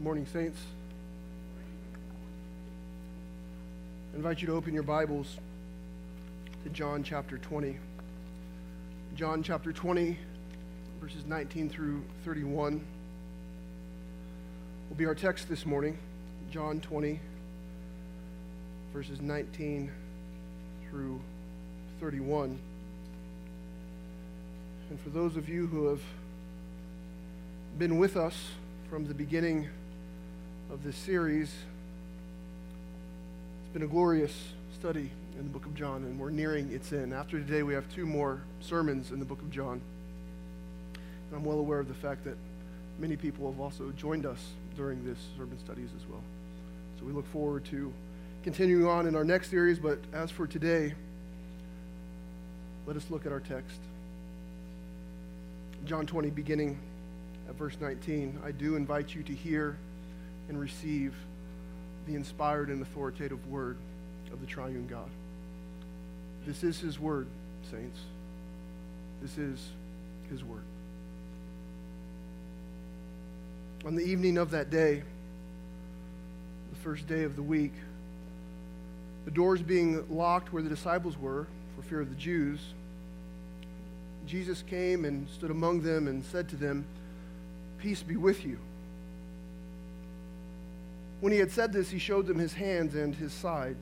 Morning, Saints. I invite you to open your Bibles to John chapter 20. John chapter 20, verses 19 through 31 will be our text this morning. John 20, verses 19 through 31. And for those of you who have been with us from the beginning of this series, it's been a glorious study in the book of John, and we're nearing its end. After today, we have two more sermons in the book of John. And I'm well aware of the fact that many people have also joined us during this sermon studies as well. So we look forward to continuing on in our next series, but as for today, let us look at our text. John 20, beginning at verse 19. I do invite you to hear and receive the inspired and authoritative word of the triune God. This is his word, saints. This is his word. On the evening of that day, the first day of the week, the doors being locked where the disciples were for fear of the Jews, Jesus came and stood among them and said to them, Peace be with you. When he had said this, he showed them his hands and his side.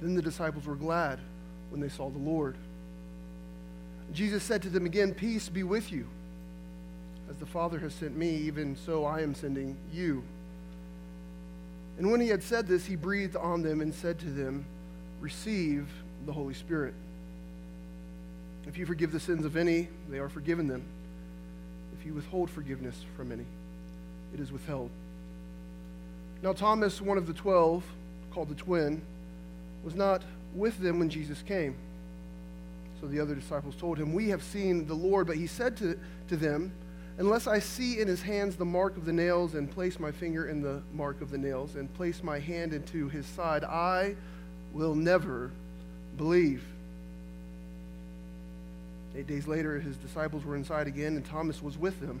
Then the disciples were glad when they saw the Lord. Jesus said to them again, Peace be with you. As the Father has sent me, even so I am sending you. And when he had said this, he breathed on them and said to them, Receive the Holy Spirit. If you forgive the sins of any, they are forgiven them. If you withhold forgiveness from any, it is withheld. Now, Thomas, one of the twelve, called the twin, was not with them when Jesus came. So the other disciples told him, We have seen the Lord. But he said to, to them, Unless I see in his hands the mark of the nails, and place my finger in the mark of the nails, and place my hand into his side, I will never believe. Eight days later, his disciples were inside again, and Thomas was with them.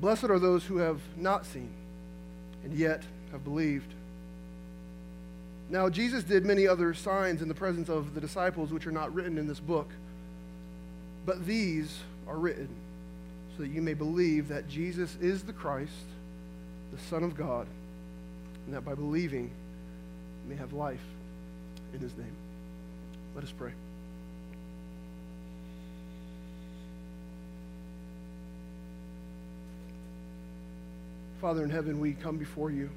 Blessed are those who have not seen and yet have believed. Now, Jesus did many other signs in the presence of the disciples, which are not written in this book, but these are written so that you may believe that Jesus is the Christ, the Son of God, and that by believing you may have life in his name. Let us pray. Father in heaven, we come before you,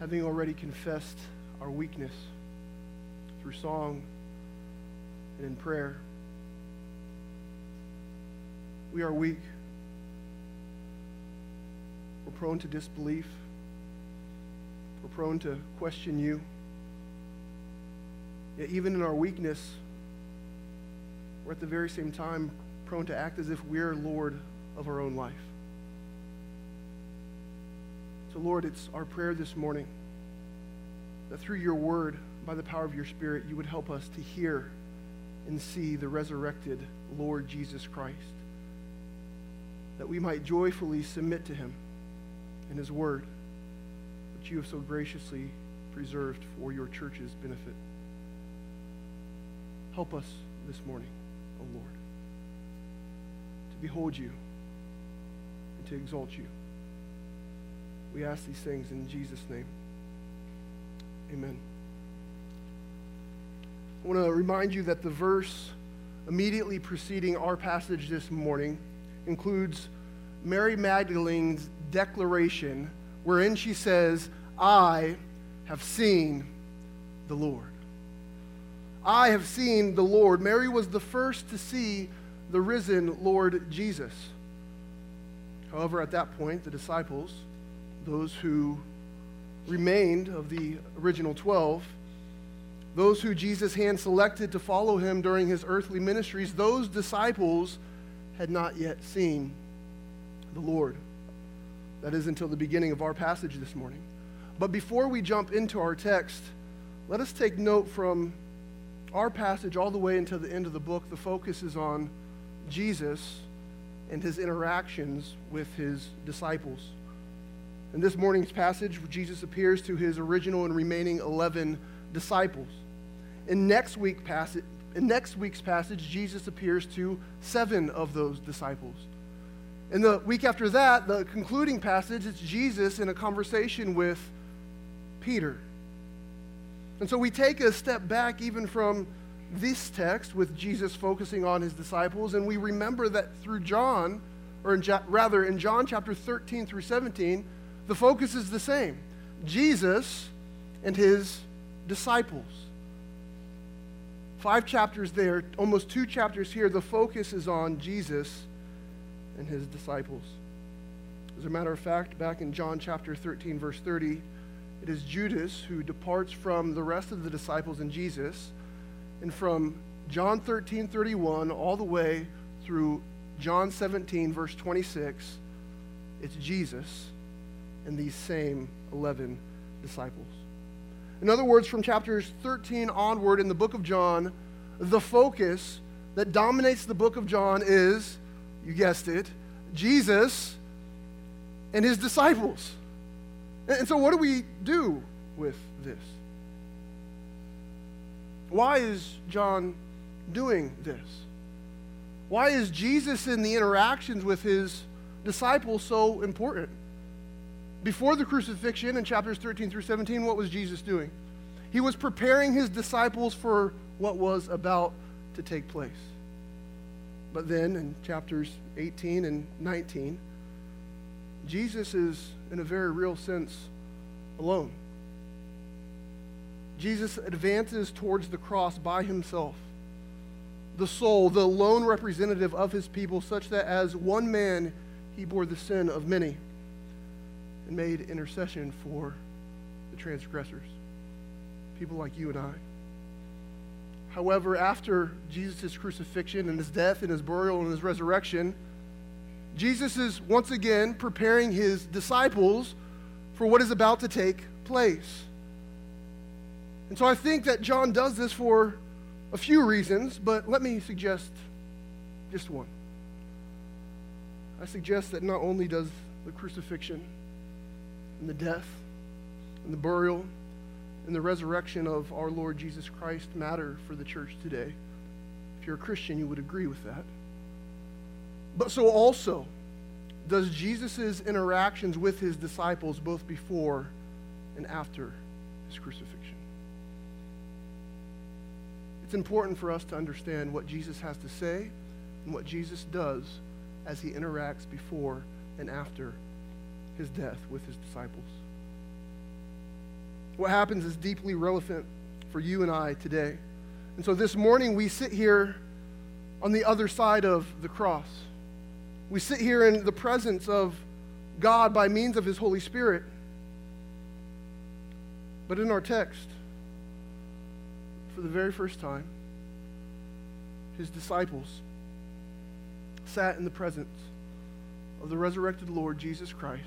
having already confessed our weakness through song and in prayer. We are weak. We're prone to disbelief. We're prone to question you. Yet, even in our weakness, we're at the very same time prone to act as if we're Lord of our own life. So, Lord, it's our prayer this morning that through your word, by the power of your Spirit, you would help us to hear and see the resurrected Lord Jesus Christ. That we might joyfully submit to him and his word, which you have so graciously preserved for your church's benefit. Help us this morning, O oh Lord, to behold you and to exalt you. We ask these things in Jesus' name. Amen. I want to remind you that the verse immediately preceding our passage this morning includes Mary Magdalene's declaration wherein she says, I have seen the Lord. I have seen the Lord. Mary was the first to see the risen Lord Jesus. However, at that point, the disciples, those who remained of the original 12, those who Jesus hand selected to follow him during his earthly ministries, those disciples had not yet seen the Lord. That is until the beginning of our passage this morning. But before we jump into our text, let us take note from our passage all the way until the end of the book. The focus is on Jesus and his interactions with his disciples. In this morning's passage, Jesus appears to his original and remaining 11 disciples. In next, week passage, in next week's passage, Jesus appears to seven of those disciples. In the week after that, the concluding passage, it's Jesus in a conversation with Peter. And so we take a step back even from this text with Jesus focusing on his disciples, and we remember that through John, or in, rather in John chapter 13 through 17, the focus is the same Jesus and his disciples. Five chapters there, almost two chapters here, the focus is on Jesus and his disciples. As a matter of fact, back in John chapter 13, verse 30, it is Judas who departs from the rest of the disciples and Jesus. And from John 13, 31, all the way through John 17, verse 26, it's Jesus and these same 11 disciples. In other words, from chapters 13 onward in the book of John, the focus that dominates the book of John is, you guessed it, Jesus and his disciples. And so, what do we do with this? Why is John doing this? Why is Jesus in the interactions with his disciples so important? Before the crucifixion in chapters 13 through 17, what was Jesus doing? He was preparing his disciples for what was about to take place. But then in chapters 18 and 19, Jesus is, in a very real sense, alone. Jesus advances towards the cross by himself, the sole, the lone representative of his people, such that as one man he bore the sin of many and made intercession for the transgressors, people like you and I. However, after Jesus' crucifixion and his death and his burial and his resurrection, Jesus is once again preparing his disciples for what is about to take place. And so I think that John does this for a few reasons, but let me suggest just one. I suggest that not only does the crucifixion and the death and the burial and the resurrection of our Lord Jesus Christ matter for the church today. If you're a Christian, you would agree with that. But so also does Jesus' interactions with his disciples both before and after his crucifixion. It's important for us to understand what Jesus has to say and what Jesus does as he interacts before and after his death with his disciples. What happens is deeply relevant for you and I today. And so this morning we sit here on the other side of the cross. We sit here in the presence of God by means of his Holy Spirit. But in our text, for the very first time, his disciples sat in the presence of the resurrected Lord Jesus Christ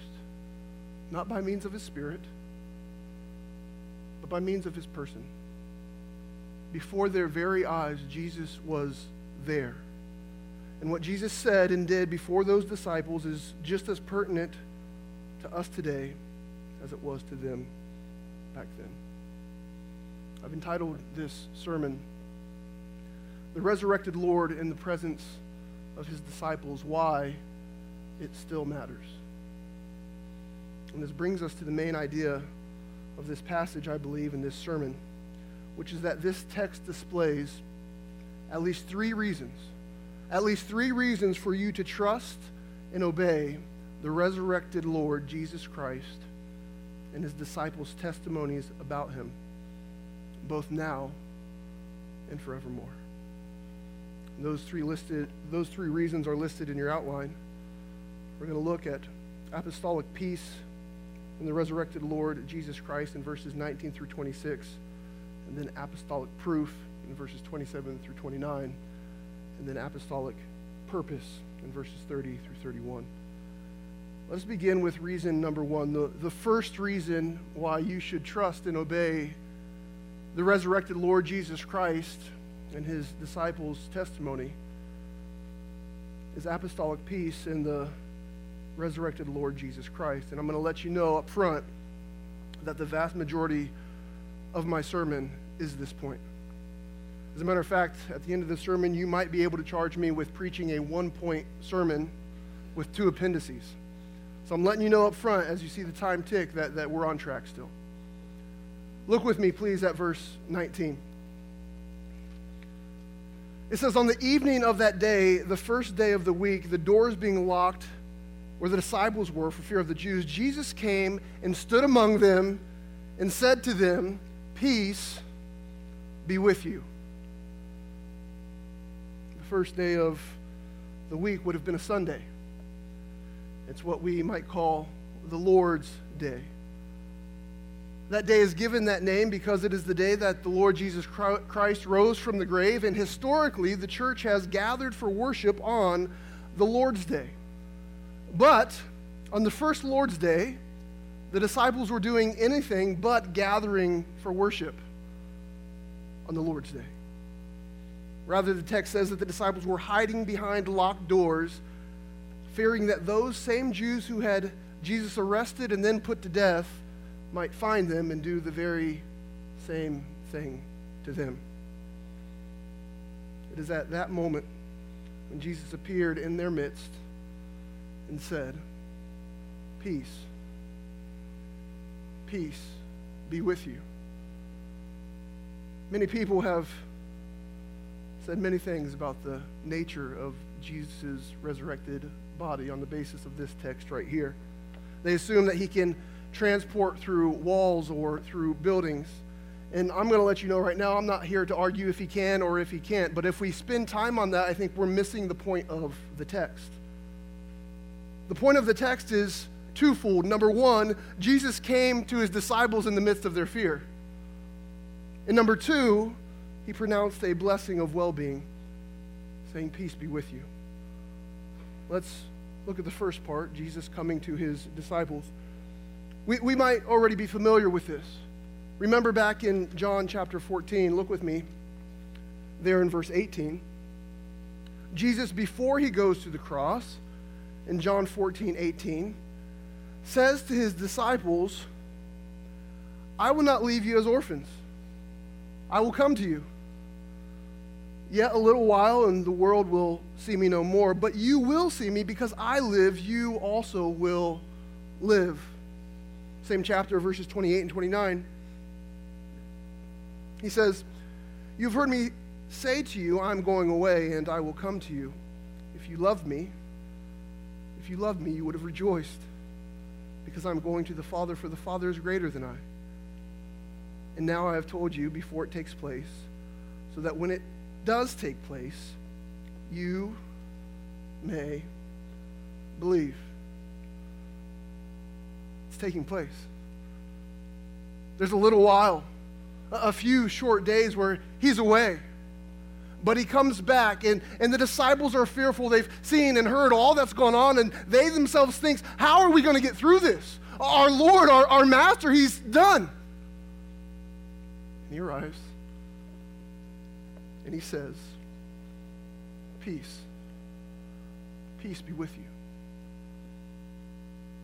not by means of his spirit, but by means of his person. Before their very eyes, Jesus was there. And what Jesus said and did before those disciples is just as pertinent to us today as it was to them back then. I've entitled this sermon, The Resurrected Lord in the Presence of His Disciples Why It Still Matters. And this brings us to the main idea of this passage, I believe, in this sermon, which is that this text displays at least three reasons, at least three reasons for you to trust and obey the resurrected Lord Jesus Christ and his disciples' testimonies about him, both now and forevermore. And those three listed, those three reasons are listed in your outline. We're going to look at apostolic peace in the resurrected Lord Jesus Christ in verses 19 through 26, and then apostolic proof in verses 27 through 29, and then apostolic purpose in verses 30 through 31. Let's begin with reason number one. The, the first reason why you should trust and obey the resurrected Lord Jesus Christ and his disciples' testimony is apostolic peace in the resurrected Lord Jesus Christ. And I'm going to let you know up front that the vast majority of my sermon is this point. As a matter of fact, at the end of the sermon, you might be able to charge me with preaching a one point sermon with two appendices. So I'm letting you know up front as you see the time tick that, that we're on track still. Look with me, please, at verse 19. It says, On the evening of that day, the first day of the week, the doors being locked where the disciples were for fear of the Jews, Jesus came and stood among them and said to them, Peace be with you. The first day of the week would have been a Sunday. It's what we might call the Lord's Day. That day is given that name because it is the day that the Lord Jesus Christ rose from the grave, and historically, the church has gathered for worship on the Lord's Day. But on the first Lord's Day, the disciples were doing anything but gathering for worship on the Lord's Day. Rather, the text says that the disciples were hiding behind locked doors, fearing that those same Jews who had Jesus arrested and then put to death might find them and do the very same thing to them. It is at that moment when Jesus appeared in their midst and said, Peace, peace be with you. Many people have said many things about the nature of Jesus' resurrected body on the basis of this text right here. They assume that he can transport through walls or through buildings. And I'm going to let you know right now, I'm not here to argue if he can or if he can't, but if we spend time on that, I think we're missing the point of the text. The point of the text is twofold. Number one, Jesus came to his disciples in the midst of their fear. And number two, he pronounced a blessing of well being, saying, Peace be with you. Let's look at the first part Jesus coming to his disciples. We, we might already be familiar with this. Remember back in John chapter 14, look with me there in verse 18. Jesus, before he goes to the cross, in John 14, 18, says to his disciples, I will not leave you as orphans. I will come to you. Yet a little while, and the world will see me no more. But you will see me because I live, you also will live. Same chapter, verses 28 and 29. He says, You've heard me say to you, I'm going away, and I will come to you. If you love me, if you loved me, you would have rejoiced because I'm going to the Father, for the Father is greater than I. And now I have told you before it takes place, so that when it does take place, you may believe. It's taking place. There's a little while, a few short days where he's away. But he comes back, and, and the disciples are fearful. They've seen and heard all that's gone on, and they themselves think, How are we going to get through this? Our Lord, our, our Master, he's done. And he arrives, and he says, Peace. Peace be with you.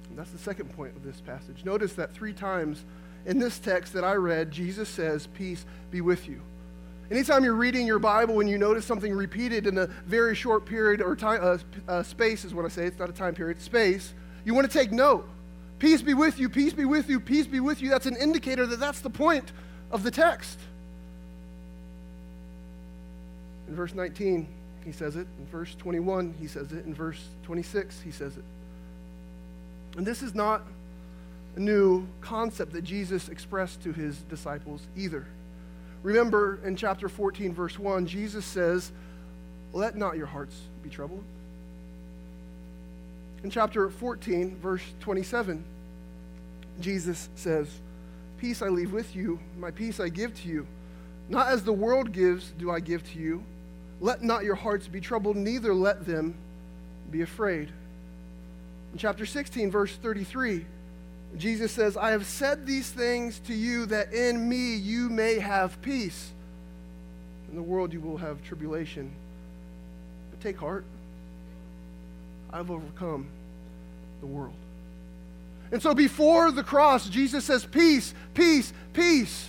And that's the second point of this passage. Notice that three times in this text that I read, Jesus says, Peace be with you. Anytime you're reading your Bible and you notice something repeated in a very short period or time, uh, uh, space is what I say, it's not a time period, space, you want to take note. Peace be with you, peace be with you, peace be with you. That's an indicator that that's the point of the text. In verse 19, he says it. In verse 21, he says it. In verse 26, he says it. And this is not a new concept that Jesus expressed to his disciples either. Remember in chapter 14, verse 1, Jesus says, Let not your hearts be troubled. In chapter 14, verse 27, Jesus says, Peace I leave with you, my peace I give to you. Not as the world gives, do I give to you. Let not your hearts be troubled, neither let them be afraid. In chapter 16, verse 33, Jesus says, I have said these things to you that in me you may have peace. In the world you will have tribulation. But take heart. I've overcome the world. And so before the cross, Jesus says, Peace, peace, peace.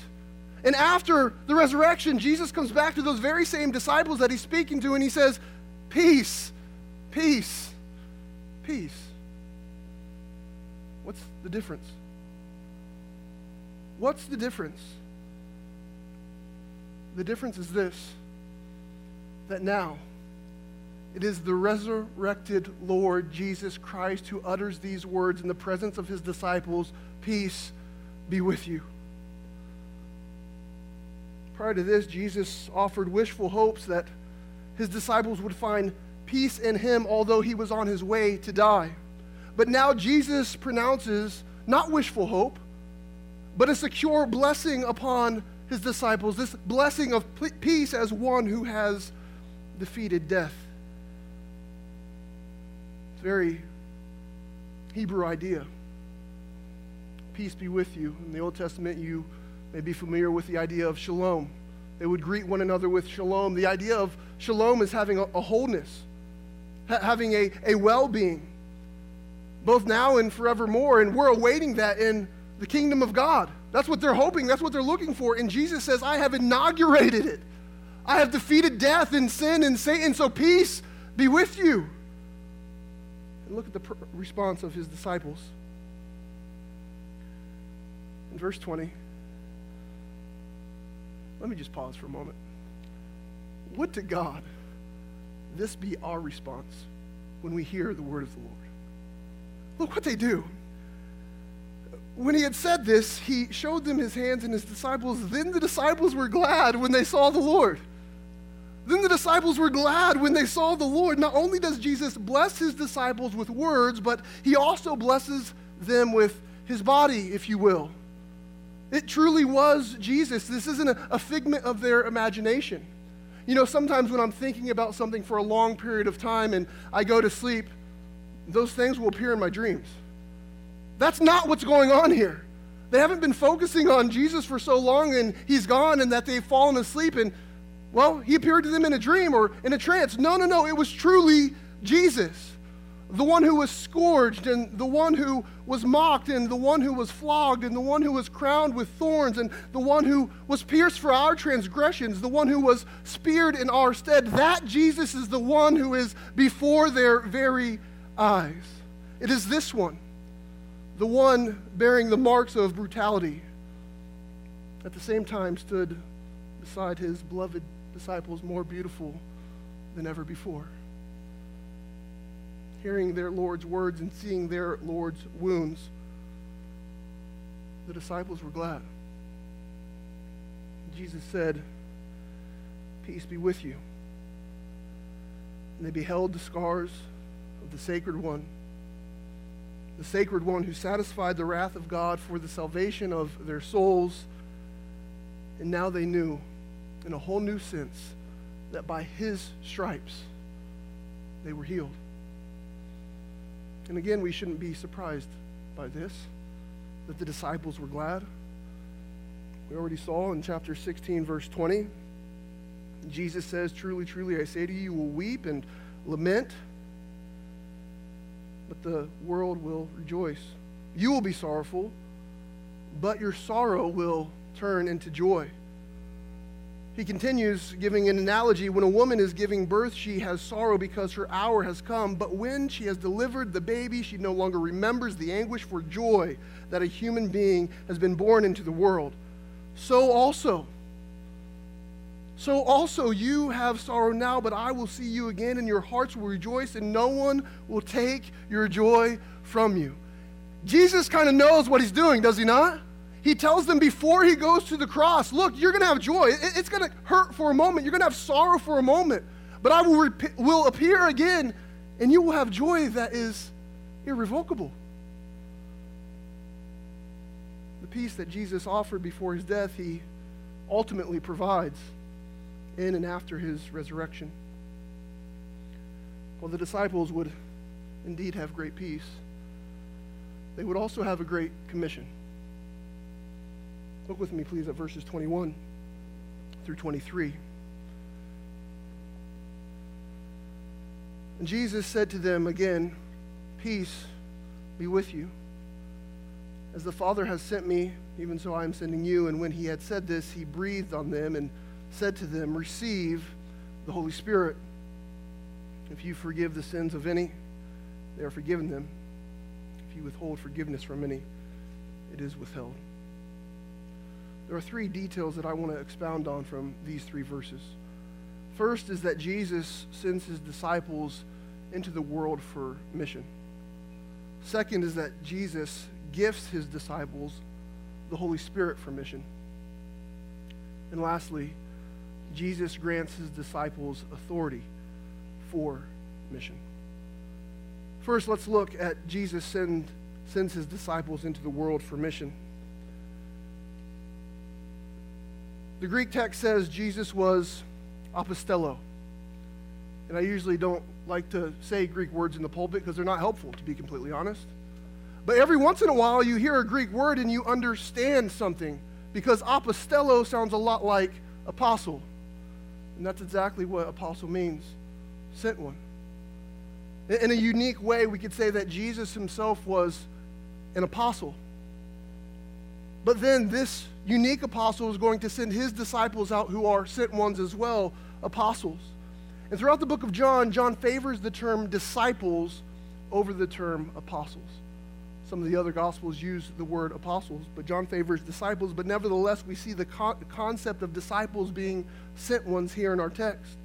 And after the resurrection, Jesus comes back to those very same disciples that he's speaking to and he says, Peace, peace, peace. The difference? What's the difference? The difference is this that now it is the resurrected Lord Jesus Christ who utters these words in the presence of his disciples Peace be with you. Prior to this, Jesus offered wishful hopes that his disciples would find peace in him, although he was on his way to die. But now Jesus pronounces not wishful hope, but a secure blessing upon his disciples, this blessing of peace as one who has defeated death. It's a very Hebrew idea. Peace be with you. In the Old Testament, you may be familiar with the idea of shalom. They would greet one another with shalom. The idea of shalom is having a, a wholeness, ha- having a, a well being, both now and forevermore. And we're awaiting that in the kingdom of God. That's what they're hoping, that's what they're looking for. And Jesus says, I have inaugurated it. I have defeated death and sin and Satan, so peace be with you. And look at the response of his disciples. In verse 20, let me just pause for a moment. Would to God this be our response when we hear the word of the Lord? Look what they do. When he had said this, he showed them his hands and his disciples. Then the disciples were glad when they saw the Lord. Then the disciples were glad when they saw the Lord. Not only does Jesus bless his disciples with words, but he also blesses them with his body, if you will. It truly was Jesus. This isn't a, figment of their imagination. You know, sometimes when I'm thinking about something for a long period of time and I go to sleep, those things will appear in my dreams. That's not what's going on here. They haven't been focusing on Jesus for so long and he's gone and that they've fallen asleep and, well, he appeared to them in a dream or in a trance. No, no, no. It was truly Jesus the one who was scourged, and the one who was mocked, and the one who was flogged, and the one who was crowned with thorns, and the one who was pierced for our transgressions, the one who was speared in our stead. That Jesus is the one who is before their very eyes. It is this one, the one bearing the marks of brutality, at the same time stood beside his beloved disciples more beautiful than ever before hearing their Lord's words and seeing their Lord's wounds, the disciples were glad. Jesus said, Peace be with you. And they beheld the scars of the sacred one, the sacred one who satisfied the wrath of God for the salvation of their souls. And now they knew, in a whole new sense, that by his stripes they were healed. And again, we shouldn't be surprised by this, that the disciples were glad. We already saw in chapter 16, verse 20, Jesus says, Truly, truly, I say to you, you will weep and lament, but the world will rejoice. You will be sorrowful, but your sorrow will turn into joy. He continues giving an analogy. When a woman is giving birth, she has sorrow because her hour has come. But when she has delivered the baby, she no longer remembers the anguish for joy that a human being has been born into the world. So also, so also you have sorrow now, but I will see you again, and your hearts will rejoice, and no one will take your joy from you. Jesus kind of knows what he's doing, does he not? He tells them before he goes to the cross, look, you're going to have joy. It's going to hurt for a moment. You're going to have sorrow for a moment. But I will, rep- will appear again, and you will have joy that is irrevocable. The peace that Jesus offered before his death, he ultimately provides in and after his resurrection. While the disciples would indeed have great peace, they would also have a great commission. Look with me, please, at verses 21 through 23. And Jesus said to them again, Peace be with you. As the Father has sent me, even so I am sending you. And when he had said this, he breathed on them and said to them, Receive the Holy Spirit. If you forgive the sins of any, they are forgiven them. If you withhold forgiveness from any, it is withheld. There are three details that I want to expound on from these three verses. First is that Jesus sends his disciples into the world for mission. Second is that Jesus gifts his disciples the Holy Spirit for mission. And lastly, Jesus grants his disciples authority for mission. First, let's look at Jesus send, sends his disciples into the world for mission. The Greek text says Jesus was apostello. And I usually don't like to say Greek words in the pulpit because they're not helpful, to be completely honest. But every once in a while, you hear a Greek word and you understand something because apostello sounds a lot like apostle. And that's exactly what apostle means sent one. In a unique way, we could say that Jesus himself was an apostle. But then this unique apostle is going to send his disciples out who are sent ones as well, apostles. And throughout the book of John, John favors the term disciples over the term apostles. Some of the other gospels use the word apostles, but John favors disciples. But nevertheless, we see the concept of disciples being sent ones here in our text.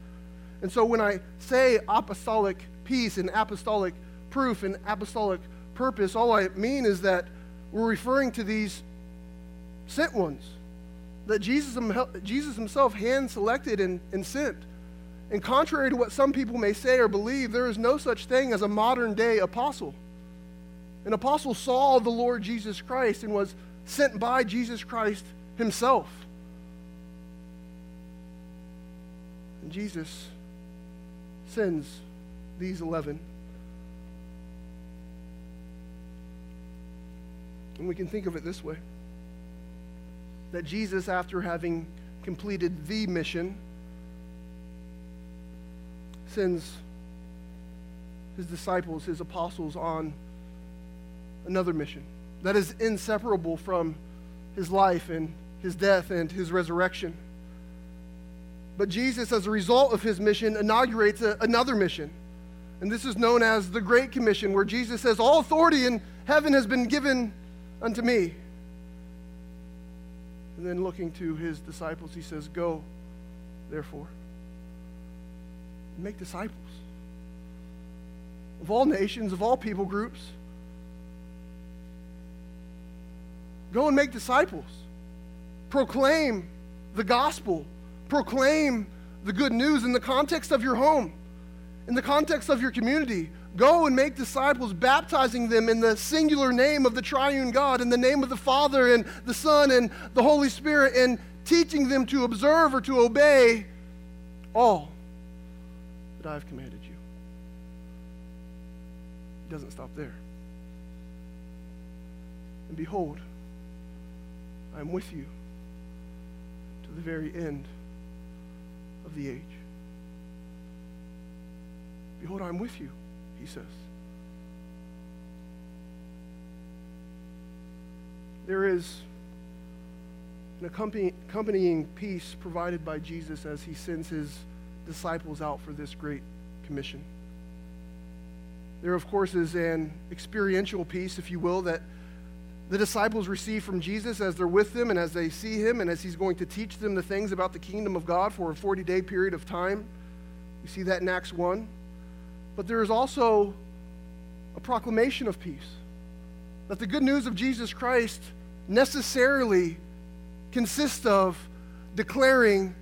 And so when I say apostolic peace and apostolic proof and apostolic purpose, all I mean is that we're referring to these sent ones that Jesus, Jesus himself hand selected and, and sent. And contrary to what some people may say or believe, there is no such thing as a modern day apostle. An apostle saw the Lord Jesus Christ and was sent by Jesus Christ himself. And Jesus sends these 11. And we can think of it this way that Jesus, after having completed the mission, sends his disciples, his apostles, on another mission that is inseparable from his life and his death and his resurrection. But Jesus, as a result of his mission, inaugurates a, another mission. And this is known as the Great Commission, where Jesus says, All authority in heaven has been given unto me. And then looking to his disciples, he says, Go, therefore, make disciples of all nations, of all people groups. Go and make disciples. Proclaim the gospel. Proclaim the good news in the context of your home, in the context of your community. Go and make disciples, baptizing them in the singular name of the triune God, in the name of the Father and the Son and the Holy Spirit, and teaching them to observe or to obey all that I have commanded you. It doesn't stop there. And behold, I am with you to the very end of the age. Behold, I am with you he says. There is an accompanying peace provided by Jesus as he sends his disciples out for this great commission. There, of course, is an experiential peace, if you will, that the disciples receive from Jesus as they're with them and as they see him and as he's going to teach them the things about the kingdom of God for a 40 day period of time. We see that in Acts 1. But there is also a proclamation of peace. That the good news of Jesus Christ necessarily consists of declaring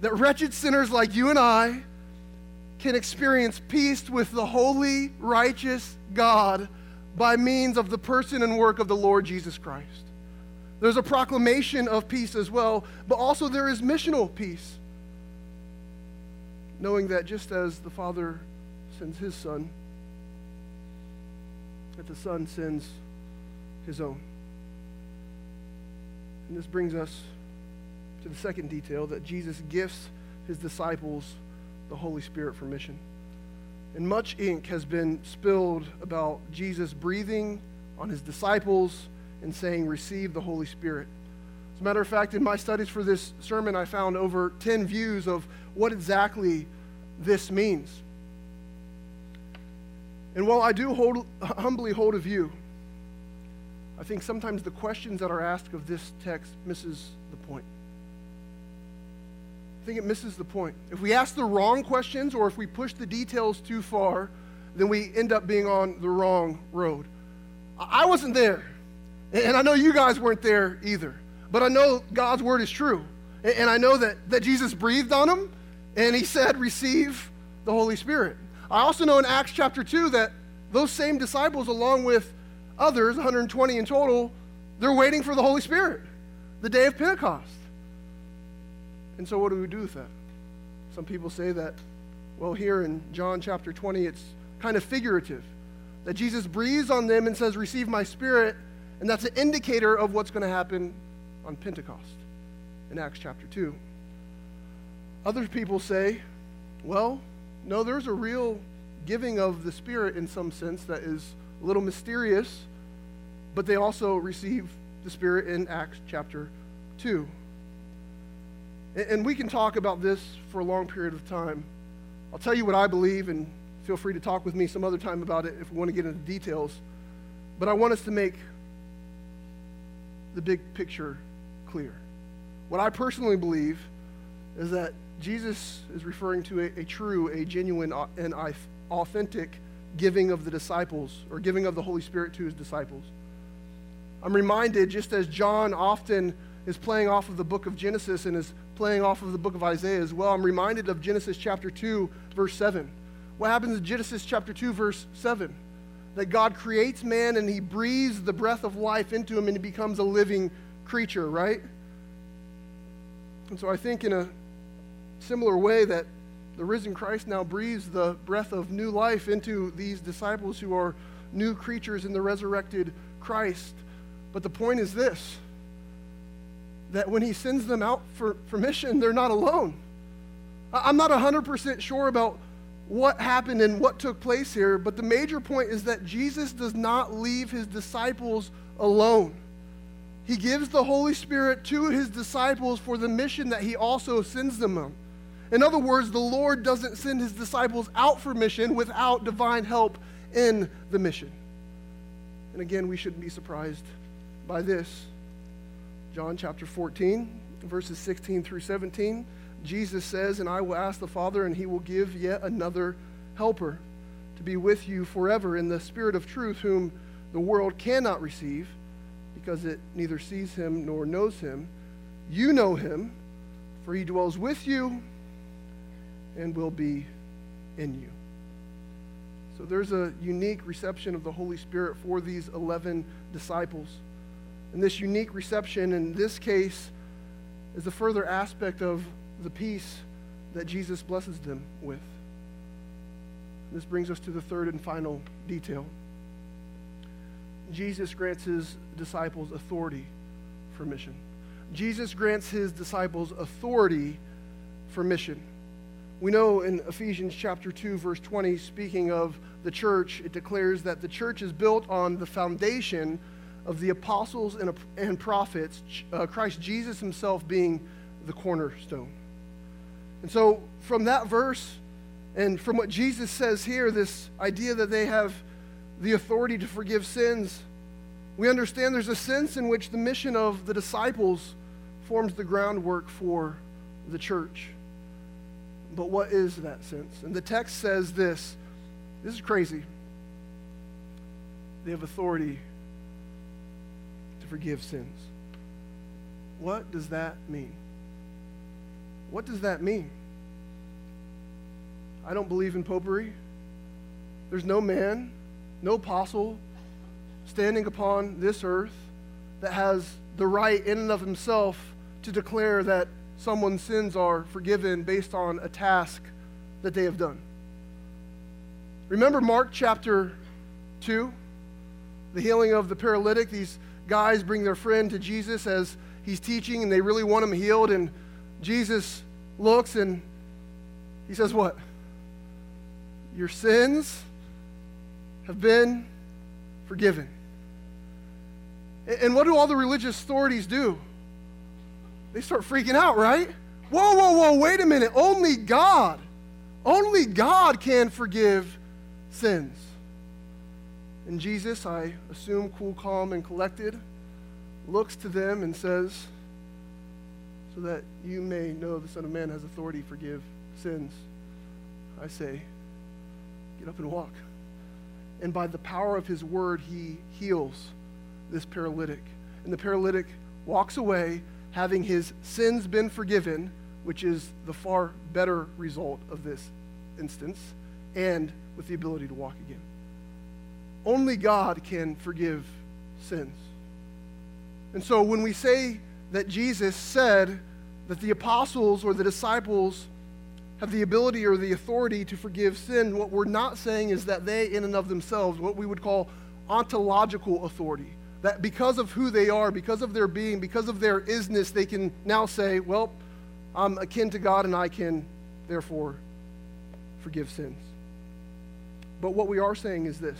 that wretched sinners like you and I can experience peace with the holy, righteous God by means of the person and work of the Lord Jesus Christ. There's a proclamation of peace as well, but also there is missional peace. Knowing that just as the Father sends his Son, that the Son sends his own. And this brings us to the second detail that Jesus gifts his disciples the Holy Spirit for mission. And much ink has been spilled about Jesus breathing on his disciples and saying, Receive the Holy Spirit. As a matter of fact, in my studies for this sermon, I found over 10 views of what exactly this means. And while I do hold, humbly hold a view, I think sometimes the questions that are asked of this text misses the point. I think it misses the point. If we ask the wrong questions or if we push the details too far, then we end up being on the wrong road. I wasn't there, and I know you guys weren't there either, but I know God's word is true. And I know that, that Jesus breathed on them and he said, Receive the Holy Spirit. I also know in Acts chapter 2 that those same disciples, along with others, 120 in total, they're waiting for the Holy Spirit, the day of Pentecost. And so, what do we do with that? Some people say that, well, here in John chapter 20, it's kind of figurative. That Jesus breathes on them and says, Receive my spirit, and that's an indicator of what's going to happen on Pentecost in Acts chapter 2. Other people say, well, no, there's a real giving of the Spirit in some sense that is a little mysterious, but they also receive the Spirit in Acts chapter 2. And we can talk about this for a long period of time. I'll tell you what I believe, and feel free to talk with me some other time about it if we want to get into details. But I want us to make the big picture clear. What I personally believe is that Jesus is referring to a, a true, a genuine, and authentic giving of the disciples, or giving of the Holy Spirit to his disciples. I'm reminded, just as John often is playing off of the book of Genesis and is playing off of the book of Isaiah as well, I'm reminded of Genesis chapter 2, verse 7. What happens in Genesis chapter 2, verse 7? That God creates man and he breathes the breath of life into him and he becomes a living creature, right? And so I think in a similar way that the risen Christ now breathes the breath of new life into these disciples who are new creatures in the resurrected Christ. But the point is this that when he sends them out for, for mission, they're not alone. I'm not 100% sure about what happened and what took place here, but the major point is that Jesus does not leave his disciples alone. He gives the Holy Spirit to his disciples for the mission that he also sends them on. In other words, the Lord doesn't send his disciples out for mission without divine help in the mission. And again, we shouldn't be surprised by this. John chapter 14, verses 16 through 17, Jesus says, And I will ask the Father, and he will give yet another helper to be with you forever in the Spirit of truth, whom the world cannot receive because it neither sees him nor knows him. You know him, for he dwells with you and will be in you. So there's a unique reception of the Holy Spirit for these 11 disciples. And this unique reception in this case is a further aspect of the peace that Jesus blesses them with. This brings us to the third and final detail. Jesus grants his disciples authority for mission. Jesus grants his disciples authority for mission. We know in Ephesians chapter 2, verse 20, speaking of the church, it declares that the church is built on the foundation of the apostles and, and prophets, uh, Christ Jesus himself being the cornerstone. And so, from that verse and from what Jesus says here, this idea that they have the authority to forgive sins, we understand there's a sense in which the mission of the disciples forms the groundwork for the church. But what is that sense? And the text says this this is crazy. They have authority to forgive sins. What does that mean? What does that mean? I don't believe in popery. There's no man, no apostle, standing upon this earth that has the right in and of himself to declare that someone's sins are forgiven based on a task that they have done. Remember Mark chapter 2? The healing of the paralytic. These guys bring their friend to Jesus as he's teaching and they really want him healed. And Jesus looks and he says, What? Your sins have been forgiven. And what do all the religious authorities do? They start freaking out, right? Whoa, whoa, whoa, wait a minute. Only God, only God can forgive sins. And Jesus, I assume cool, calm, and collected, looks to them and says, So that you may know the Son of Man has authority to forgive sins, I say, get up and walk. And by the power of his word, he heals this paralytic. And the paralytic walks away having his sins been forgiven, which is the far better result of this instance, and with the ability to walk again. Only God can forgive sins. And so when we say that Jesus said that the apostles or the disciples have the ability or the authority to forgive sin, what we're not saying is that they, in and of themselves, what we would call ontological authority, that because of who they are, because of their being, because of their isness, they can now say, well, I'm akin to God and I can therefore forgive sins. But what we are saying is this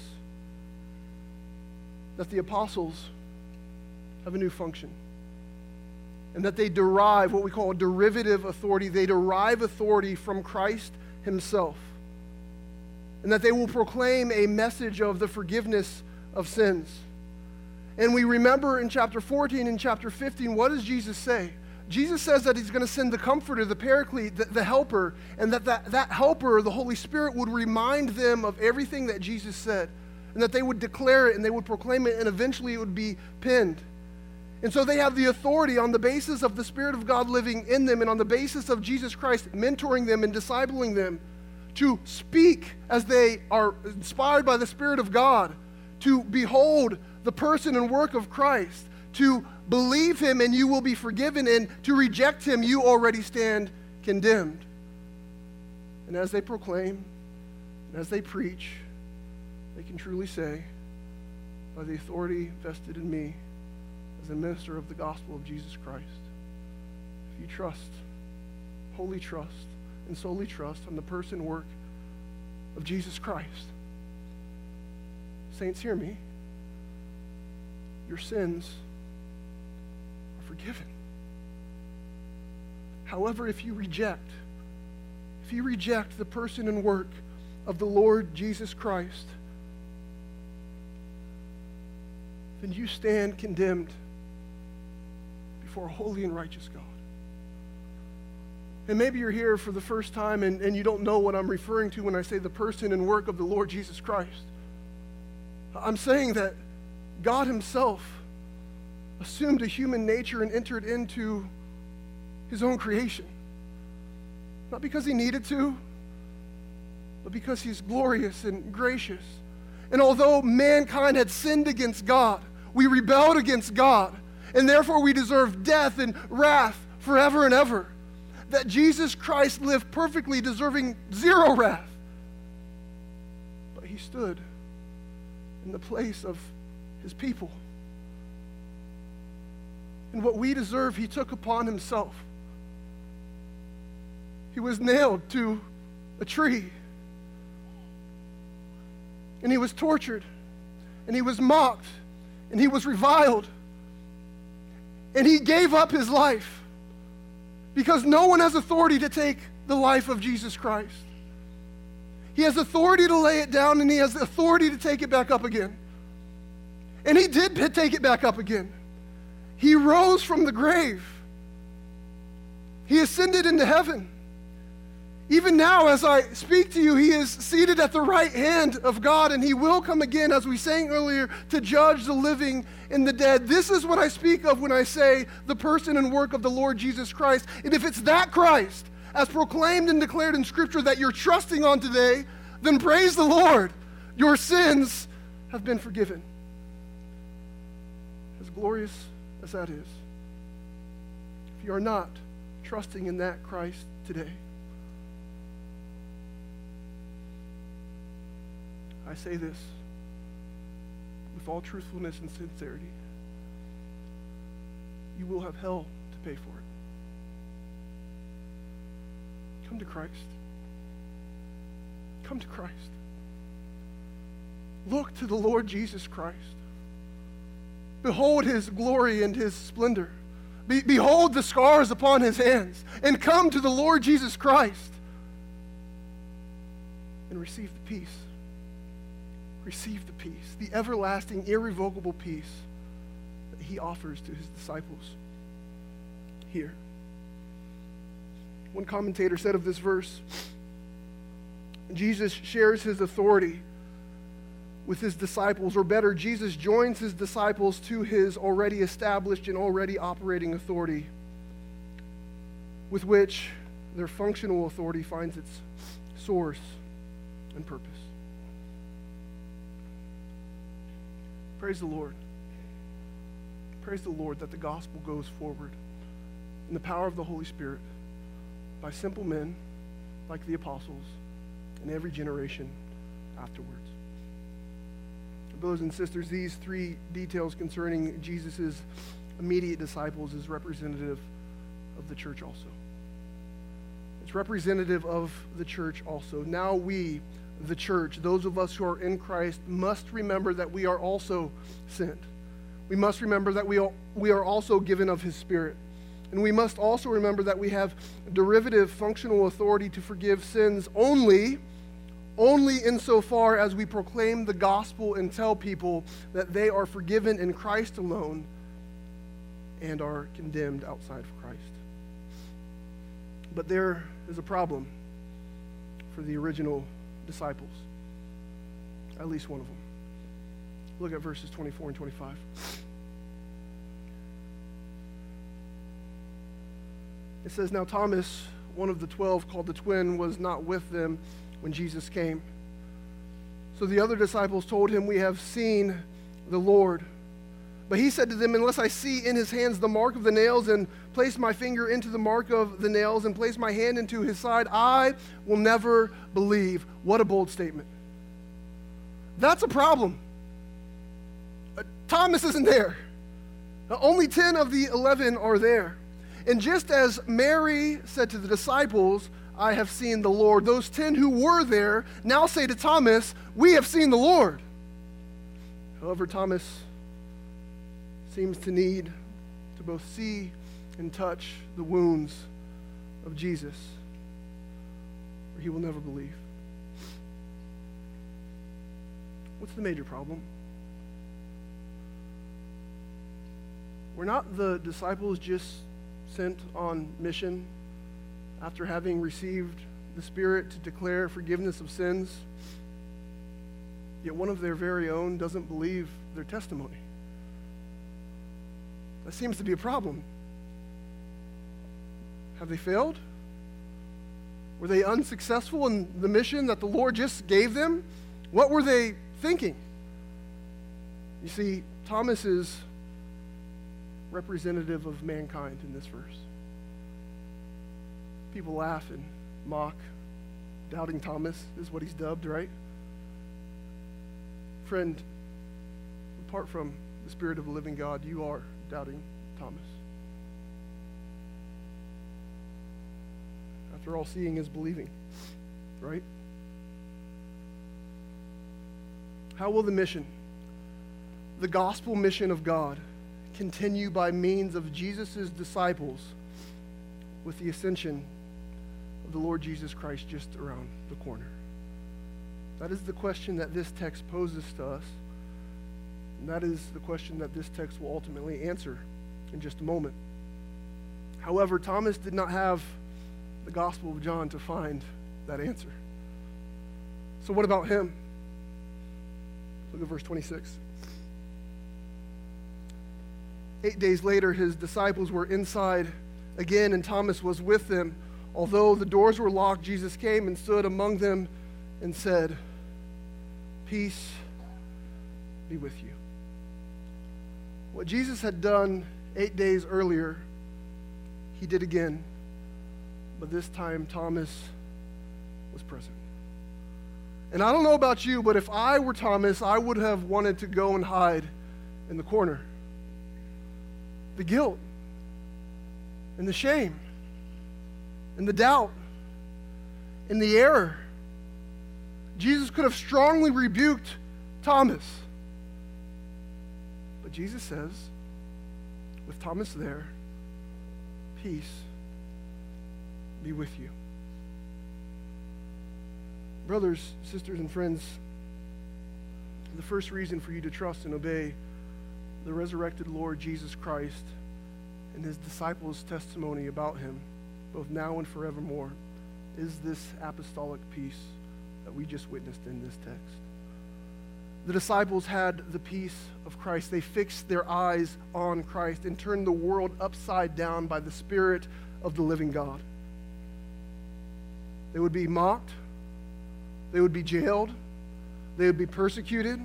that the apostles have a new function and that they derive what we call a derivative authority. They derive authority from Christ Himself. And that they will proclaim a message of the forgiveness of sins. And we remember in chapter 14 and chapter 15, what does Jesus say? Jesus says that he's going to send the comforter, the paraclete, the, the, helper, and that, that that helper, the Holy Spirit, would remind them of everything that Jesus said, and that they would declare it and they would proclaim it, and eventually it would be pinned. And so they have the authority on the basis of the Spirit of God living in them and on the basis of Jesus Christ mentoring them and discipling them to speak as they are inspired by the Spirit of God, to behold the person and work of Christ, to believe him and you will be forgiven, and to reject him, you already stand condemned. And as they proclaim, and as they preach, they can truly say, by the authority vested in me, as a minister of the gospel of Jesus Christ. If you trust, wholly trust, and solely trust on the person and work of Jesus Christ, saints, hear me. Your sins are forgiven. However, if you reject, if you reject the person and work of the Lord Jesus Christ, then you stand condemned before a holy and righteous God. And maybe you're here for the first time and, and you don't know what I'm referring to when I say the person and work of the Lord Jesus Christ. I'm saying that God Himself assumed a human nature and entered into His own creation. Not because He needed to, but because He's glorious and gracious. And although mankind had sinned against God, we rebelled against God and therefore we deserve death and wrath forever and ever. That Jesus Christ lived perfectly, deserving zero wrath. But he stood in the place of his people. And what we deserve, he took upon himself. He was nailed to a tree. And he was tortured. And he was mocked. And he was reviled. And he gave up his life because no one has authority to take the life of Jesus Christ. He has authority to lay it down and he has authority to take it back up again. And he did take it back up again. He rose from the grave. He ascended into heaven. Even now, as I speak to you, he is seated at the right hand of God, and he will come again, as we sang earlier, to judge the living and the dead. This is what I speak of when I say the person and work of the Lord Jesus Christ. And if it's that Christ, as proclaimed and declared in Scripture, that you're trusting on today, then praise the Lord. Your sins have been forgiven. As glorious as that is, if you are not trusting in that Christ today, I say this with all truthfulness and sincerity. You will have hell to pay for it. Come to Christ. Come to Christ. Look to the Lord Jesus Christ. Behold his glory and his splendor. Be- behold the scars upon his hands. And come to the Lord Jesus Christ and receive the peace. Receive the peace, the everlasting, irrevocable peace that he offers to his disciples here. One commentator said of this verse Jesus shares his authority with his disciples, or better, Jesus joins his disciples to his already established and already operating authority, with which their functional authority finds its source and purpose. Praise the Lord. Praise the Lord that the gospel goes forward in the power of the Holy Spirit by simple men like the apostles in every generation afterwards. Brothers and sisters, these three details concerning Jesus' immediate disciples is representative of the church also. It's representative of the church also. Now we, the church, those of us who are in Christ, must remember that we are also sent. We must remember that we are, we are also given of His Spirit. And we must also remember that we have derivative functional authority to forgive sins only, only insofar as we proclaim the gospel and tell people that they are forgiven in Christ alone and are condemned outside of Christ. But there is a problem for the original disciples, at least one of them. Look at verses 24 and 25. It says, Now Thomas, one of the twelve, called the twin, was not with them when Jesus came. So the other disciples told him, We have seen the Lord. But he said to them, Unless I see in his hands the mark of the nails, and place my finger into the mark of the nails, and place my hand into his side, I will never believe. What a bold statement. That's a problem. Uh, Thomas isn't there. Uh, only 10 of the 11 are there. And just as Mary said to the disciples, I have seen the Lord, those 10 who were there now say to Thomas, We have seen the Lord. However, Thomas seems to need to both see and touch the wounds of Jesus, or he will never believe. What's the major problem? We're not the disciples just sent on mission after having received the Spirit to declare forgiveness of sins, yet one of their very own doesn't believe their testimony. That seems to be a problem. Have they failed? Were they unsuccessful in the mission that the Lord just gave them? What were they thinking? You see, Thomas is representative of mankind in this verse. People laugh and mock. Doubting Thomas is what he's dubbed, right? Friend, apart from the Spirit of the living God, you are doubting Thomas. After all, seeing is believing, right? How will the mission, the gospel mission of God, continue by means of Jesus' disciples with the ascension of the Lord Jesus Christ just around the corner? That is the question that this text poses to us. And that is the question that this text will ultimately answer in just a moment. However, Thomas did not have the Gospel of John to find that answer. So, what about him? Look at verse 26. Eight days later, his disciples were inside again, and Thomas was with them. Although the doors were locked, Jesus came and stood among them and said, Peace be with you. What Jesus had done eight days earlier, he did again. But this time, Thomas was present. And I don't know about you, but if I were Thomas, I would have wanted to go and hide in the corner. The guilt and the shame and the doubt and the error. Jesus could have strongly rebuked Thomas. But Jesus says, with Thomas there, peace be with you. Brothers, sisters, and friends, the first reason for you to trust and obey the resurrected Lord Jesus Christ and his disciples' testimony about him, both now and forevermore, is this apostolic peace that we just witnessed in this text. The disciples had the peace of Christ. They fixed their eyes on Christ and turned the world upside down by the Spirit of the living God. They would be mocked, they would be jailed, they would be persecuted,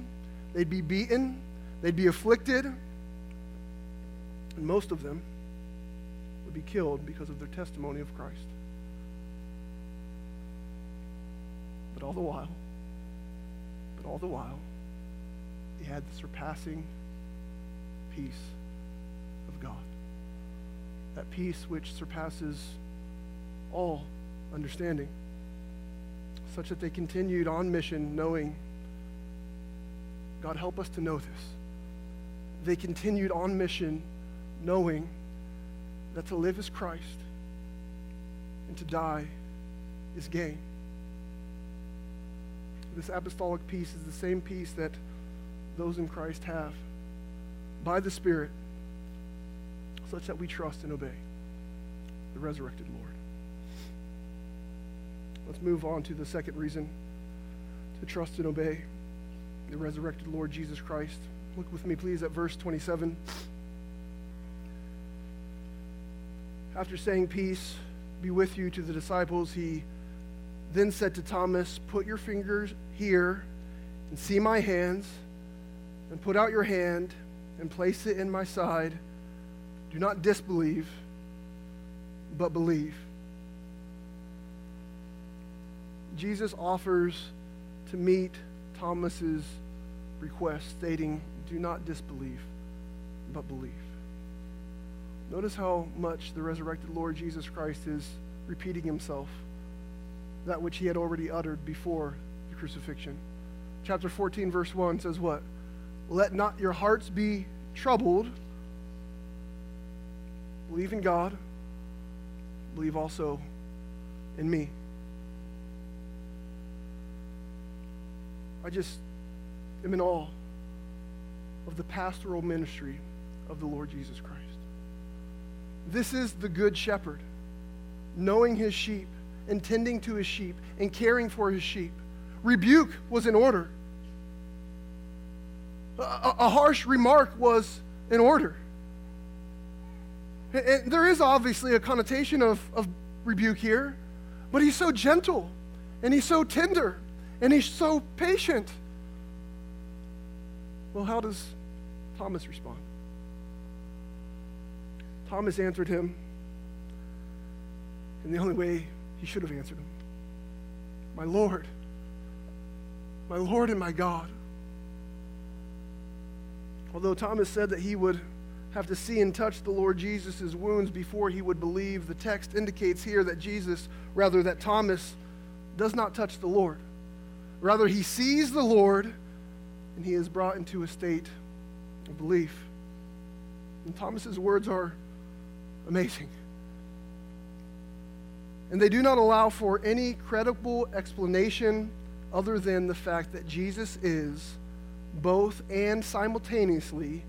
they'd be beaten, they'd be afflicted, and most of them would be killed because of their testimony of Christ. But all the while, but all the while, he had the surpassing peace of God. That peace which surpasses all understanding, such that they continued on mission knowing, God, help us to know this. They continued on mission knowing that to live is Christ and to die is gain. This apostolic peace is the same peace that those in Christ have by the Spirit, such that we trust and obey the resurrected Lord. Let's move on to the second reason to trust and obey the resurrected Lord Jesus Christ. Look with me, please, at verse 27. After saying, Peace be with you to the disciples, he then said to Thomas, Put your fingers here and see my hands, and put out your hand and place it in my side. Do not disbelieve, but believe. Jesus offers to meet Thomas's request, stating, Do not disbelieve, but believe. Notice how much the resurrected Lord Jesus Christ is repeating himself, that which he had already uttered before the crucifixion. Chapter 14, verse 1 says, What? Let not your hearts be troubled. Believe in God. Believe also in me. I just am in awe of the pastoral ministry of the Lord Jesus Christ. This is the good shepherd, knowing his sheep and tending to his sheep and caring for his sheep. Rebuke was in order. A, a harsh remark was in order. And there is obviously a connotation of, of rebuke here, but he's so gentle and he's so tender and he's so patient. Well, how does Thomas respond? Thomas answered him in the only way he should have answered him My Lord, my Lord and my God. Although Thomas said that he would have to see and touch the Lord Jesus' wounds before he would believe, the text indicates here that Jesus, rather, that Thomas does not touch the Lord. Rather, he sees the Lord and he is brought into a state of belief. And Thomas's words are amazing. And they do not allow for any credible explanation other than the fact that Jesus is both and simultaneously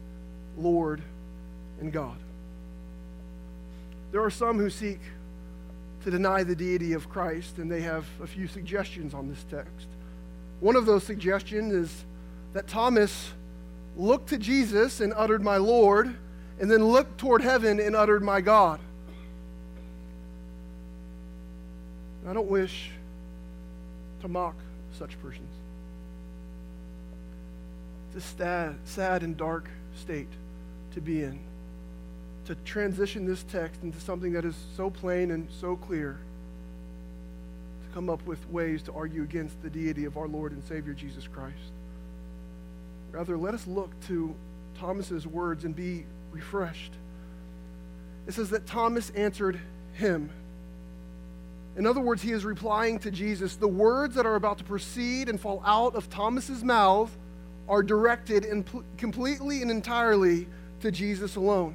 Lord and God. There are some who seek to deny the deity of Christ, and they have a few suggestions on this text. One of those suggestions is that Thomas looked to Jesus and uttered, My Lord, and then looked toward heaven and uttered, My God. I don't wish to mock such persons. It's a sad, sad and dark state to be in, to transition this text into something that is so plain and so clear, to come up with ways to argue against the deity of our Lord and Savior Jesus Christ. Rather, let us look to Thomas's words and be refreshed. It says that Thomas answered him. In other words, he is replying to Jesus. The words that are about to proceed and fall out of Thomas's mouth are directed in completely and entirely to Jesus alone.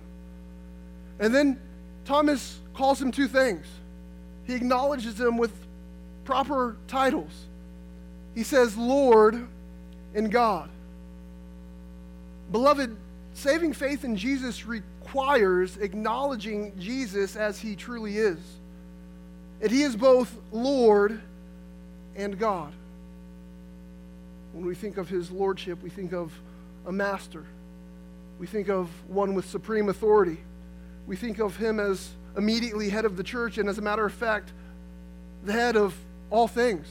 And then Thomas calls him two things. He acknowledges him with proper titles. He says, Lord and God. Beloved, saving faith in Jesus requires acknowledging Jesus as he truly is. And he is both Lord and God. When we think of his lordship, we think of a master. We think of one with supreme authority. We think of him as immediately head of the church, and as a matter of fact, the head of all things.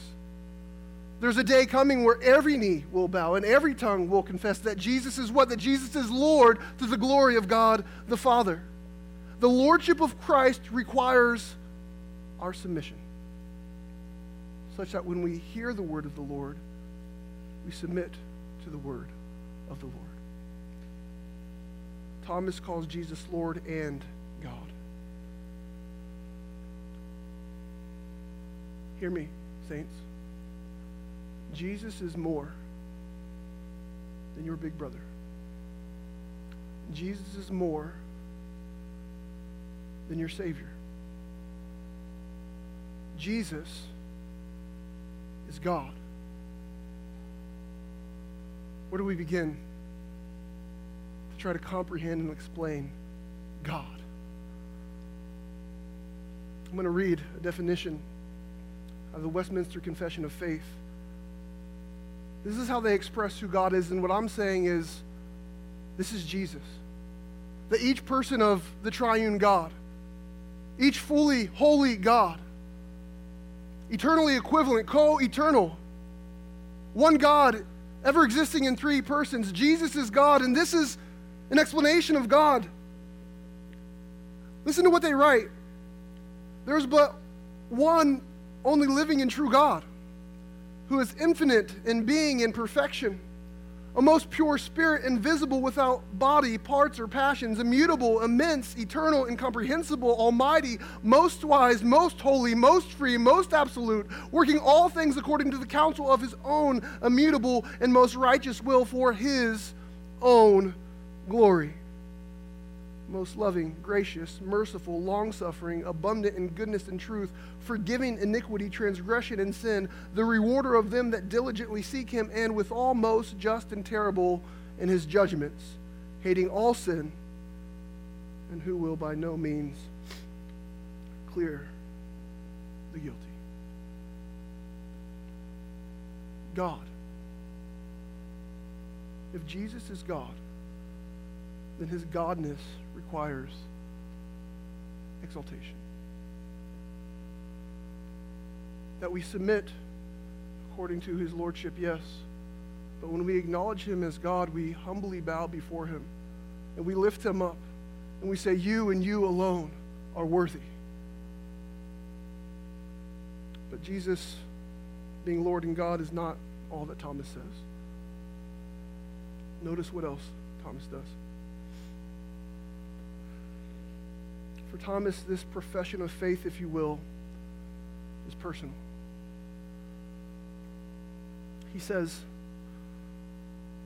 There's a day coming where every knee will bow and every tongue will confess that Jesus is what? That Jesus is Lord to the glory of God the Father. The lordship of Christ requires our submission, such that when we hear the word of the Lord, we submit to the word of the Lord. Thomas calls Jesus Lord and God. Hear me, saints. Jesus is more than your big brother. Jesus is more than your Savior. Jesus is God. Where do we begin to try to comprehend and explain God? I'm going to read a definition of the Westminster Confession of Faith. This is how they express who God is, and what I'm saying is this is Jesus. That each person of the triune God, each fully holy God, eternally equivalent, co eternal, one God ever existing in three persons. Jesus is God, and this is an explanation of God. Listen to what they write. There's but one only living and true God who is infinite in being and perfection a most pure spirit, invisible, without body, parts, or passions, immutable, immense, eternal, incomprehensible, almighty, most wise, most holy, most free, most absolute, working all things according to the counsel of his own immutable and most righteous will for his own glory most loving, gracious, merciful, long suffering, abundant in goodness and truth, forgiving iniquity, transgression, and sin, the rewarder of them that diligently seek him, and withal most just and terrible in his judgments, hating all sin, and who will by no means clear the guilty. God. If Jesus is God, then his godness requires exaltation. That we submit according to his lordship, yes. But when we acknowledge him as God, we humbly bow before him and we lift him up and we say, You and you alone are worthy. But Jesus, being Lord and God, is not all that Thomas says. Notice what else Thomas does. For Thomas, this profession of faith, if you will, is personal. He says,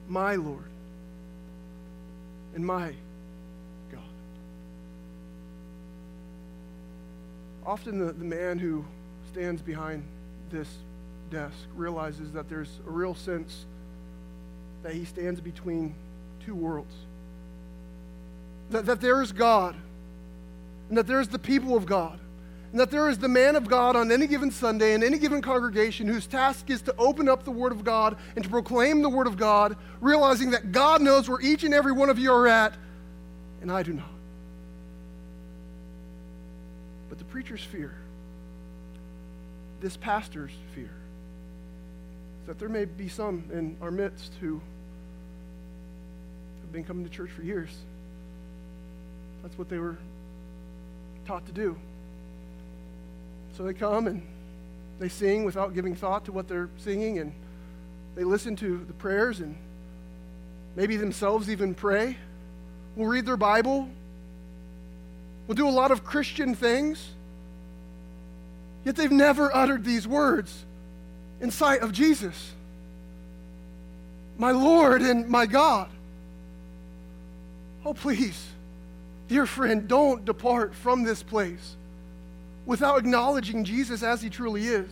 My Lord and my God. Often the, the man who stands behind this desk realizes that there's a real sense that he stands between two worlds. That, that there is God and that there is the people of God, and that there is the man of God on any given Sunday in any given congregation whose task is to open up the Word of God and to proclaim the Word of God, realizing that God knows where each and every one of you are at, and I do not. But the preacher's fear, this pastor's fear, is that there may be some in our midst who have been coming to church for years That's what they were taught to do. So they come and they sing without giving thought to what they're singing, and they listen to the prayers, and maybe themselves even pray. We'll read their Bible. We'll do a lot of Christian things. Yet they've never uttered these words in sight of Jesus, my Lord and my God. Oh, please, dear friend, don't depart from this place without acknowledging Jesus as he truly is.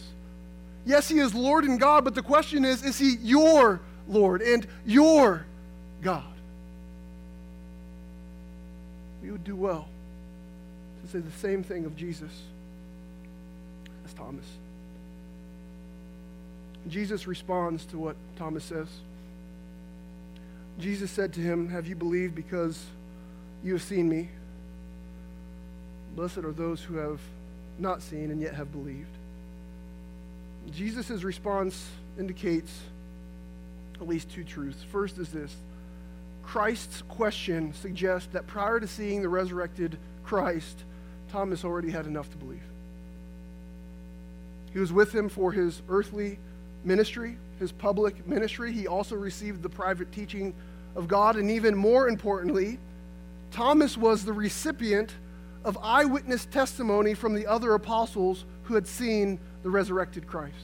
Yes, he is Lord and God, but the question is is he your Lord and your God? We would do well to say the same thing of Jesus as Thomas. Jesus responds to what Thomas says. Jesus said to him, Have you believed because you have seen me? Blessed are those who have not seen and yet have believed. Jesus' response indicates at least two truths. First is this Christ's question suggests that prior to seeing the resurrected Christ, Thomas already had enough to believe. He was with him for his earthly ministry, his public ministry. He also received the private teaching of God. And even more importantly, Thomas was the recipient of eyewitness testimony from the other apostles who had seen the resurrected Christ.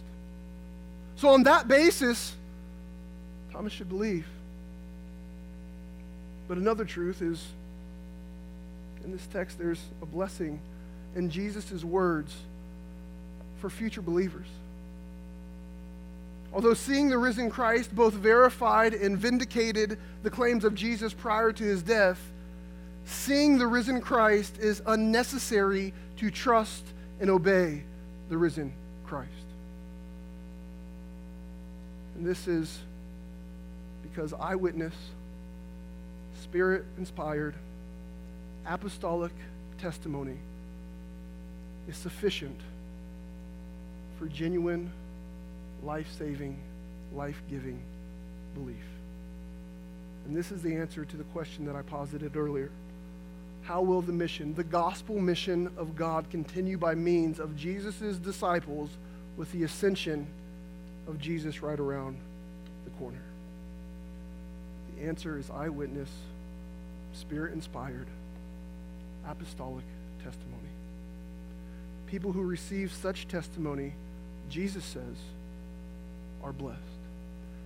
So, on that basis, Thomas should believe. But another truth is in this text, there's a blessing in Jesus' words for future believers. Although seeing the risen Christ both verified and vindicated the claims of Jesus prior to his death, seeing the risen Christ is unnecessary to trust and obey the risen Christ. And this is because eyewitness, spirit inspired, apostolic testimony is sufficient for genuine, life saving, life giving belief. And this is the answer to the question that I posited earlier. How will the mission, the gospel mission of God, continue by means of Jesus' disciples with the ascension of Jesus right around the corner? The answer is eyewitness, spirit inspired, apostolic testimony. People who receive such testimony, Jesus says, are blessed.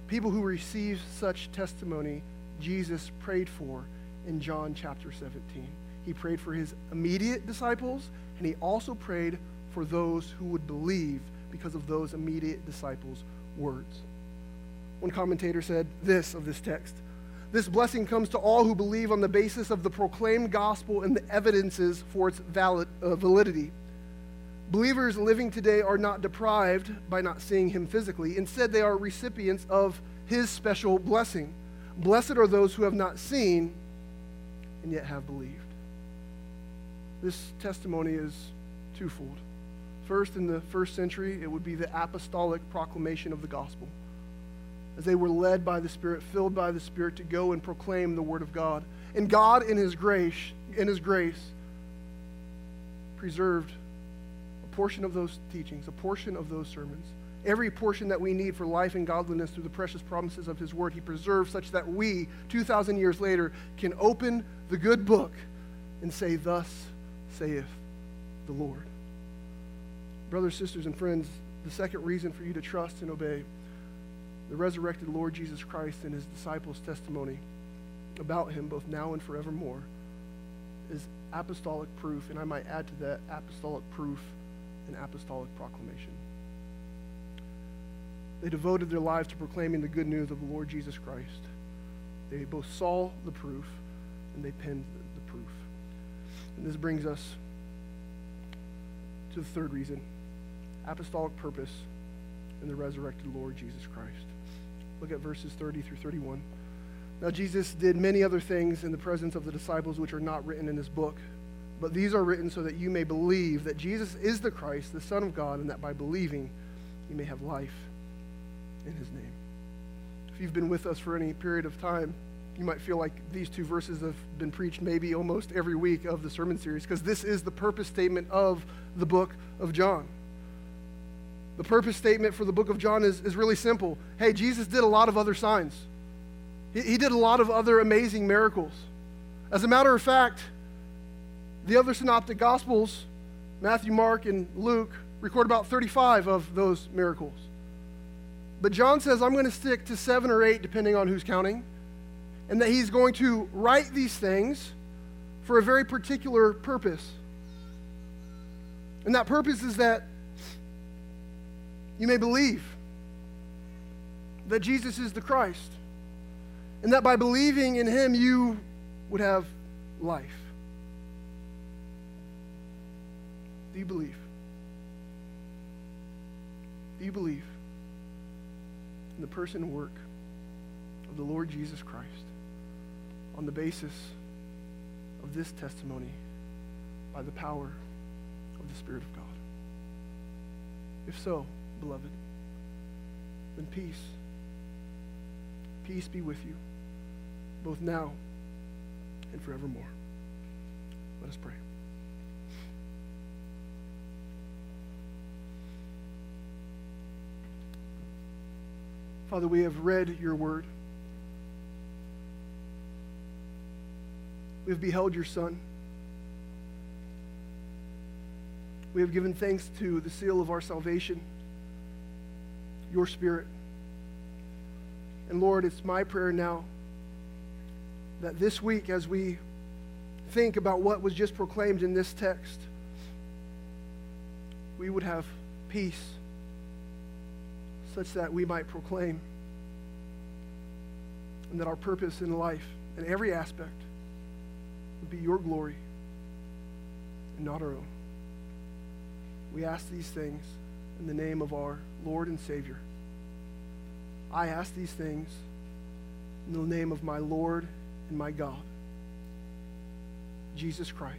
People who receive such testimony, Jesus prayed for in John chapter 17. He prayed for his immediate disciples, and he also prayed for those who would believe because of those immediate disciples' words. One commentator said this of this text This blessing comes to all who believe on the basis of the proclaimed gospel and the evidences for its valid, uh, validity. Believers living today are not deprived by not seeing him physically. Instead, they are recipients of his special blessing. Blessed are those who have not seen and yet have believed. This testimony is twofold. First, in the first century, it would be the apostolic proclamation of the gospel. As they were led by the Spirit, filled by the Spirit to go and proclaim the word of God. And God, in his grace, in his grace, preserved a portion of those teachings, a portion of those sermons. Every portion that we need for life and godliness through the precious promises of His Word, He preserved such that we, 2,000 years later, can open the good book and say, Thus saith the Lord. Brothers, sisters, and friends, the second reason for you to trust and obey the resurrected Lord Jesus Christ and his disciples' testimony about him, both now and forevermore, is apostolic proof, and I might add to that apostolic proof and apostolic proclamation. They devoted their lives to proclaiming the good news of the Lord Jesus Christ. They both saw the proof and they penned. And this brings us to the third reason apostolic purpose in the resurrected Lord Jesus Christ. Look at verses 30 through 31. Now, Jesus did many other things in the presence of the disciples which are not written in this book, but these are written so that you may believe that Jesus is the Christ, the Son of God, and that by believing you may have life in his name. If you've been with us for any period of time, you might feel like these two verses have been preached maybe almost every week of the sermon series because this is the purpose statement of the book of John. The purpose statement for the book of John is, is really simple. Hey, Jesus did a lot of other signs, he, he did a lot of other amazing miracles. As a matter of fact, the other synoptic gospels, Matthew, Mark, and Luke, record about 35 of those miracles. But John says, I'm going to stick to seven or eight, depending on who's counting, and that he's going to write these things for a very particular purpose. And that purpose is that you may believe that Jesus is the Christ, and that by believing in him, you would have life. Do you believe? Do you believe in the person and work of the Lord Jesus Christ on the basis of this testimony by the power of the Spirit of God? If so, beloved, then peace. Peace be with you, both now and forevermore. Let us pray. Father, we have read your word. We have beheld your Son. We have given thanks to the seal of our salvation, your Spirit. And Lord, it's my prayer now that this week, as we think about what was just proclaimed in this text, we would have peace such that we might proclaim and that our purpose in life in every aspect be your glory and not our own. We ask these things in the name of our Lord and Savior. I ask these things in the name of my Lord and my God, Jesus Christ.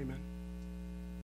Amen.